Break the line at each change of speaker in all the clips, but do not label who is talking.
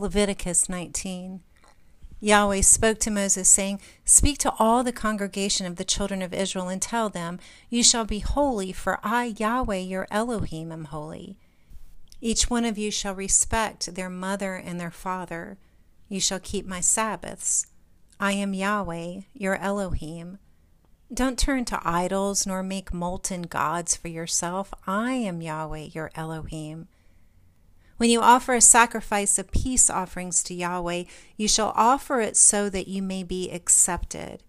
Leviticus 19. Yahweh spoke to Moses, saying, Speak to all the congregation of the children of Israel and tell them, You shall be holy, for I, Yahweh, your Elohim, am holy. Each one of you shall respect their mother and their father. You shall keep my Sabbaths. I am Yahweh, your Elohim. Don't turn to idols nor make molten gods for yourself. I am Yahweh, your Elohim. When you offer a sacrifice of peace offerings to Yahweh, you shall offer it so that you may be accepted.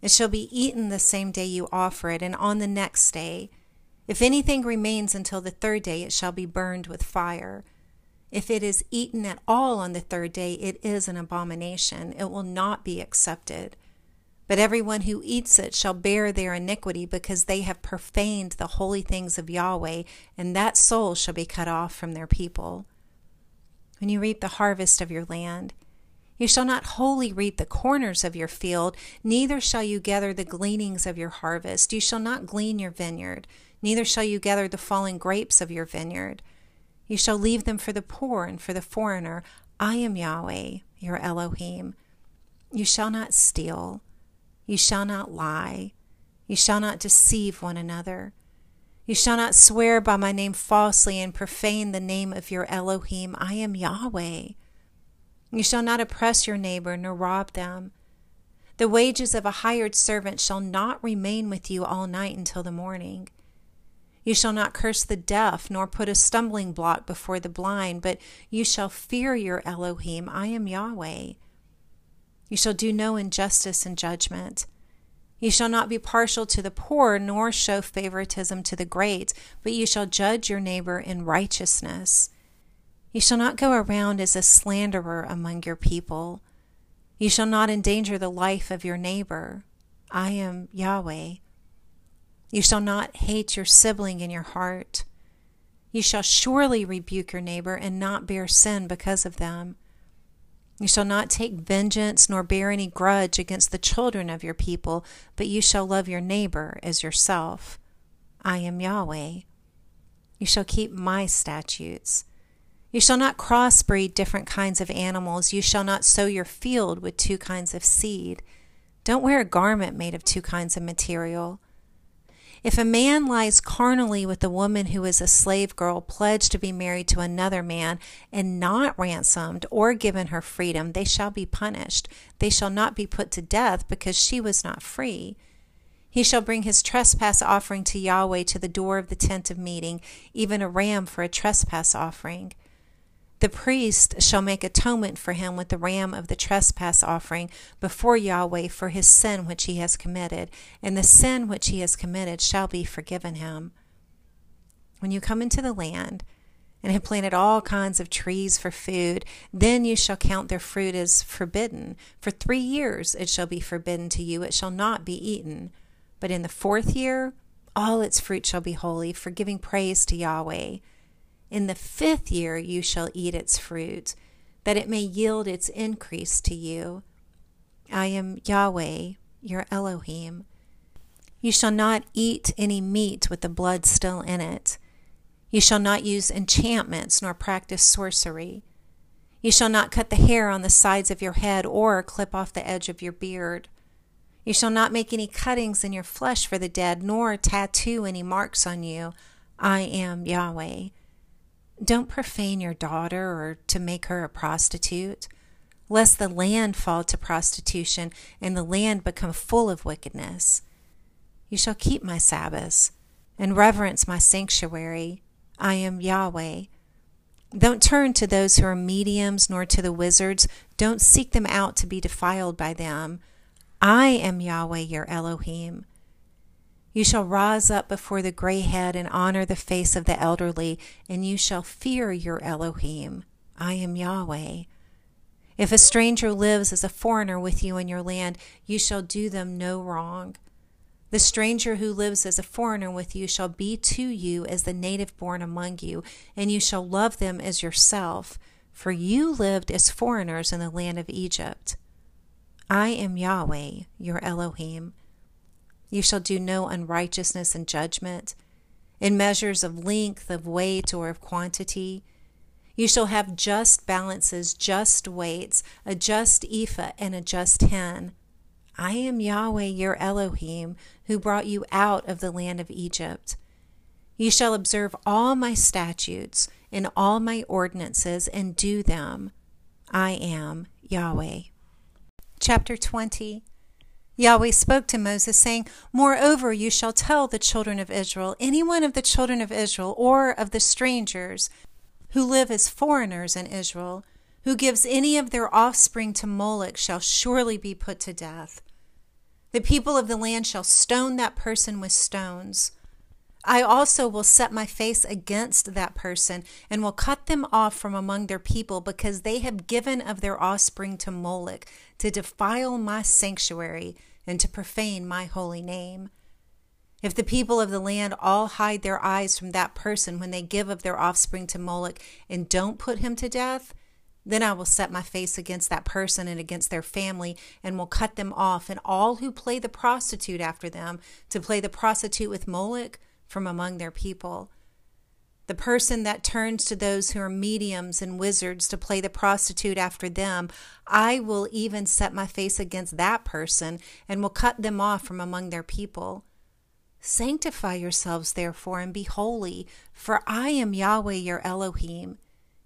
It shall be eaten the same day you offer it, and on the next day. If anything remains until the third day, it shall be burned with fire. If it is eaten at all on the third day, it is an abomination. It will not be accepted. But everyone who eats it shall bear their iniquity, because they have profaned the holy things of Yahweh, and that soul shall be cut off from their people. When you reap the harvest of your land, you shall not wholly reap the corners of your field, neither shall you gather the gleanings of your harvest. You shall not glean your vineyard, neither shall you gather the fallen grapes of your vineyard. You shall leave them for the poor and for the foreigner. I am Yahweh, your Elohim. You shall not steal. You shall not lie. You shall not deceive one another. You shall not swear by my name falsely and profane the name of your Elohim. I am Yahweh. You shall not oppress your neighbor nor rob them. The wages of a hired servant shall not remain with you all night until the morning. You shall not curse the deaf, nor put a stumbling block before the blind, but you shall fear your Elohim. I am Yahweh. You shall do no injustice in judgment. You shall not be partial to the poor, nor show favoritism to the great, but you shall judge your neighbor in righteousness. You shall not go around as a slanderer among your people. You shall not endanger the life of your neighbor. I am Yahweh. You shall not hate your sibling in your heart. You shall surely rebuke your neighbor and not bear sin because of them. You shall not take vengeance nor bear any grudge against the children of your people, but you shall love your neighbor as yourself. I am Yahweh. You shall keep my statutes. You shall not crossbreed different kinds of animals. You shall not sow your field with two kinds of seed. Don't wear a garment made of two kinds of material. If a man lies carnally with a woman who is a slave girl pledged to be married to another man and not ransomed or given her freedom, they shall be punished. They shall not be put to death because she was not free. He shall bring his trespass offering to Yahweh to the door of the tent of meeting, even a ram for a trespass offering. The priest shall make atonement for him with the ram of the trespass offering before Yahweh for his sin which he has committed, and the sin which he has committed shall be forgiven him. When you come into the land, and have planted all kinds of trees for food, then you shall count their fruit as forbidden. For three years it shall be forbidden to you, it shall not be eaten. But in the fourth year, all its fruit shall be holy, for giving praise to Yahweh. In the fifth year you shall eat its fruit, that it may yield its increase to you. I am Yahweh, your Elohim. You shall not eat any meat with the blood still in it. You shall not use enchantments nor practice sorcery. You shall not cut the hair on the sides of your head or clip off the edge of your beard. You shall not make any cuttings in your flesh for the dead, nor tattoo any marks on you. I am Yahweh. Don't profane your daughter or to make her a prostitute, lest the land fall to prostitution and the land become full of wickedness. You shall keep my Sabbaths and reverence my sanctuary. I am Yahweh. Don't turn to those who are mediums nor to the wizards. Don't seek them out to be defiled by them. I am Yahweh your Elohim. You shall rise up before the gray head and honor the face of the elderly, and you shall fear your Elohim. I am Yahweh. If a stranger lives as a foreigner with you in your land, you shall do them no wrong. The stranger who lives as a foreigner with you shall be to you as the native born among you, and you shall love them as yourself, for you lived as foreigners in the land of Egypt. I am Yahweh, your Elohim. You shall do no unrighteousness in judgment, in measures of length, of weight, or of quantity. You shall have just balances, just weights, a just ephah, and a just hin. I am Yahweh your Elohim, who brought you out of the land of Egypt. You shall observe all my statutes and all my ordinances and do them. I am Yahweh. Chapter 20 Yahweh spoke to Moses, saying, Moreover, you shall tell the children of Israel, any one of the children of Israel, or of the strangers who live as foreigners in Israel, who gives any of their offspring to Moloch, shall surely be put to death. The people of the land shall stone that person with stones. I also will set my face against that person and will cut them off from among their people because they have given of their offspring to Moloch to defile my sanctuary and to profane my holy name. If the people of the land all hide their eyes from that person when they give of their offspring to Moloch and don't put him to death, then I will set my face against that person and against their family and will cut them off, and all who play the prostitute after them to play the prostitute with Moloch from among their people. The person that turns to those who are mediums and wizards to play the prostitute after them, I will even set my face against that person and will cut them off from among their people. Sanctify yourselves, therefore, and be holy, for I am Yahweh your Elohim.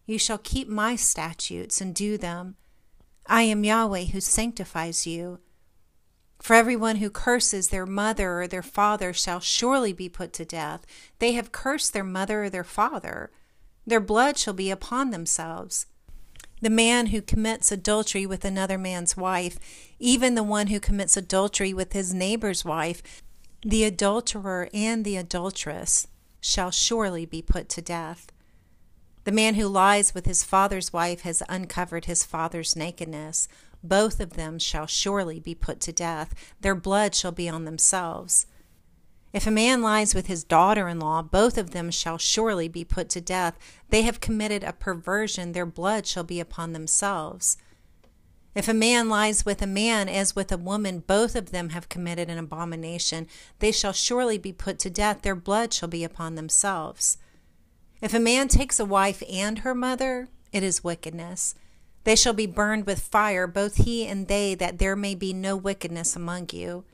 You shall keep my statutes and do them. I am Yahweh who sanctifies you. For everyone who curses their mother or their father shall surely be put to death. They have cursed their mother or their father. Their blood shall be upon themselves. The man who commits adultery with another man's wife, even the one who commits adultery with his neighbor's wife, the adulterer and the adulteress shall surely be put to death. The man who lies with his father's wife has uncovered his father's nakedness. Both of them shall surely be put to death. Their blood shall be on themselves. If a man lies with his daughter in law, both of them shall surely be put to death. They have committed a perversion, their blood shall be upon themselves. If a man lies with a man as with a woman, both of them have committed an abomination. They shall surely be put to death, their blood shall be upon themselves. If a man takes a wife and her mother, it is wickedness. They shall be burned with fire, both he and they, that there may be no wickedness among you.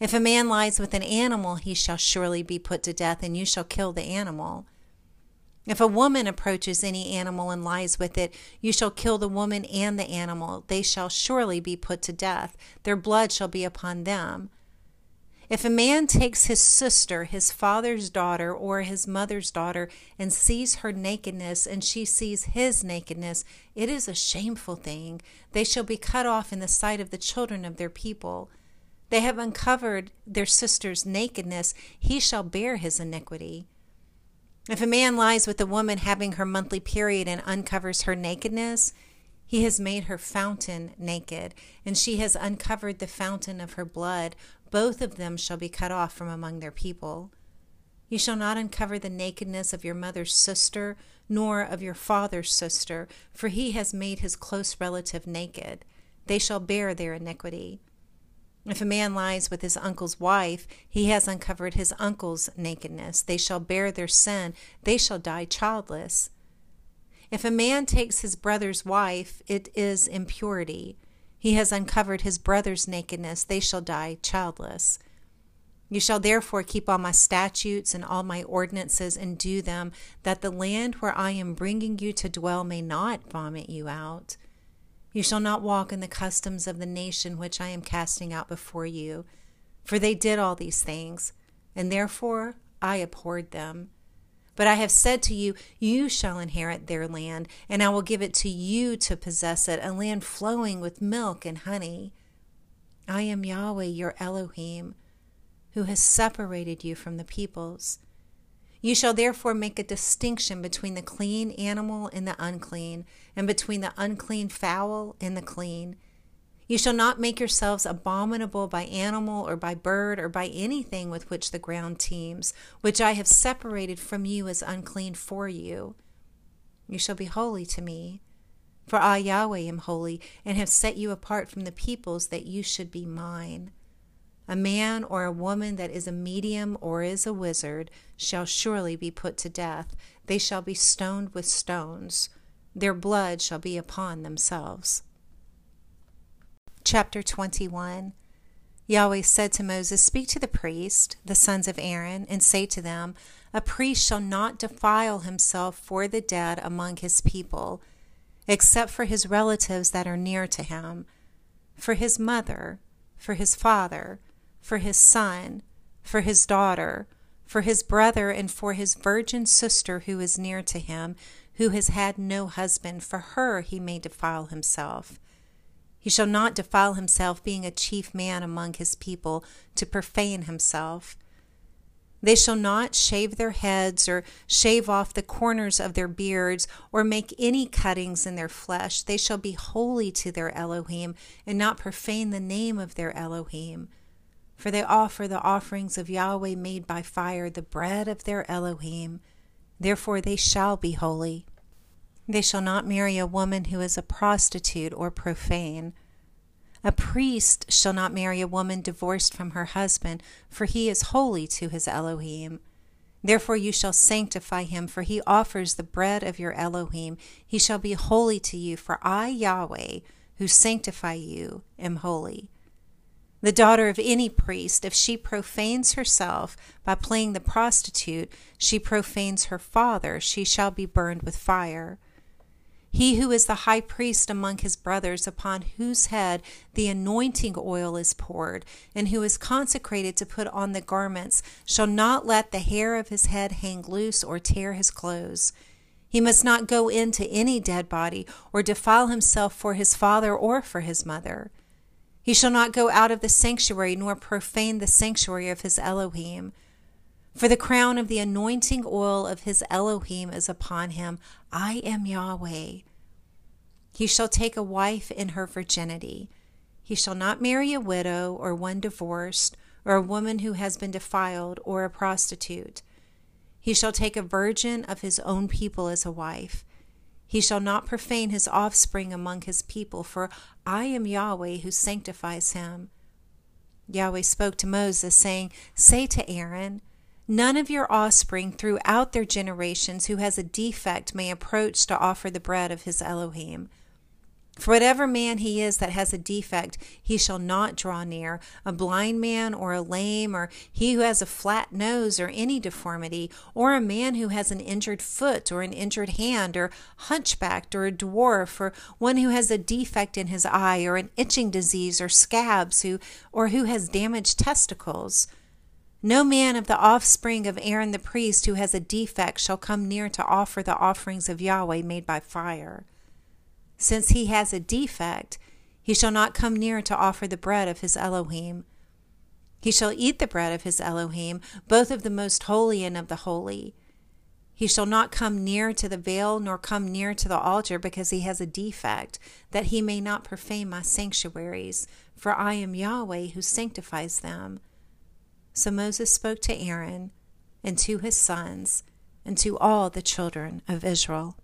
If a man lies with an animal, he shall surely be put to death, and you shall kill the animal. If a woman approaches any animal and lies with it, you shall kill the woman and the animal. They shall surely be put to death. Their blood shall be upon them. If a man takes his sister, his father's daughter, or his mother's daughter, and sees her nakedness, and she sees his nakedness, it is a shameful thing. They shall be cut off in the sight of the children of their people. They have uncovered their sister's nakedness, he shall bear his iniquity. If a man lies with a woman having her monthly period and uncovers her nakedness, he has made her fountain naked, and she has uncovered the fountain of her blood. Both of them shall be cut off from among their people. You shall not uncover the nakedness of your mother's sister, nor of your father's sister, for he has made his close relative naked. They shall bear their iniquity. If a man lies with his uncle's wife, he has uncovered his uncle's nakedness. They shall bear their sin, they shall die childless. If a man takes his brother's wife, it is impurity. He has uncovered his brother's nakedness, they shall die childless. You shall therefore keep all my statutes and all my ordinances and do them, that the land where I am bringing you to dwell may not vomit you out. You shall not walk in the customs of the nation which I am casting out before you, for they did all these things, and therefore I abhorred them. But I have said to you, You shall inherit their land, and I will give it to you to possess it, a land flowing with milk and honey. I am Yahweh your Elohim, who has separated you from the peoples. You shall therefore make a distinction between the clean animal and the unclean, and between the unclean fowl and the clean. You shall not make yourselves abominable by animal or by bird or by anything with which the ground teems, which I have separated from you as unclean for you. You shall be holy to me. For I, Yahweh, am holy, and have set you apart from the peoples that you should be mine. A man or a woman that is a medium or is a wizard shall surely be put to death. they shall be stoned with stones, their blood shall be upon themselves. Chapter 21 Yahweh said to Moses, Speak to the priest, the sons of Aaron, and say to them, A priest shall not defile himself for the dead among his people, except for his relatives that are near to him, for his mother, for his father, for his son, for his daughter, for his brother, and for his virgin sister who is near to him, who has had no husband, for her he may defile himself. He shall not defile himself, being a chief man among his people, to profane himself. They shall not shave their heads, or shave off the corners of their beards, or make any cuttings in their flesh. They shall be holy to their Elohim, and not profane the name of their Elohim. For they offer the offerings of Yahweh made by fire, the bread of their Elohim. Therefore they shall be holy. They shall not marry a woman who is a prostitute or profane. A priest shall not marry a woman divorced from her husband, for he is holy to his Elohim. Therefore you shall sanctify him, for he offers the bread of your Elohim. He shall be holy to you, for I, Yahweh, who sanctify you, am holy. The daughter of any priest, if she profanes herself by playing the prostitute, she profanes her father, she shall be burned with fire. He who is the high priest among his brothers, upon whose head the anointing oil is poured, and who is consecrated to put on the garments, shall not let the hair of his head hang loose or tear his clothes. He must not go into any dead body, or defile himself for his father or for his mother. He shall not go out of the sanctuary, nor profane the sanctuary of his Elohim. For the crown of the anointing oil of his Elohim is upon him. I am Yahweh. He shall take a wife in her virginity. He shall not marry a widow, or one divorced, or a woman who has been defiled, or a prostitute. He shall take a virgin of his own people as a wife. He shall not profane his offspring among his people, for I am Yahweh who sanctifies him. Yahweh spoke to Moses, saying, Say to Aaron, None of your offspring throughout their generations who has a defect may approach to offer the bread of his Elohim. For whatever man he is that has a defect, he shall not draw near. A blind man, or a lame, or he who has a flat nose, or any deformity, or a man who has an injured foot, or an injured hand, or hunchbacked, or a dwarf, or one who has a defect in his eye, or an itching disease, or scabs, who, or who has damaged testicles no man of the offspring of Aaron the priest who has a defect shall come near to offer the offerings of Yahweh made by fire. Since he has a defect, he shall not come near to offer the bread of his Elohim. He shall eat the bread of his Elohim, both of the most holy and of the holy. He shall not come near to the veil, nor come near to the altar, because he has a defect, that he may not profane my sanctuaries. For I am Yahweh who sanctifies them. So Moses spoke to Aaron and to his sons and to all the children of Israel.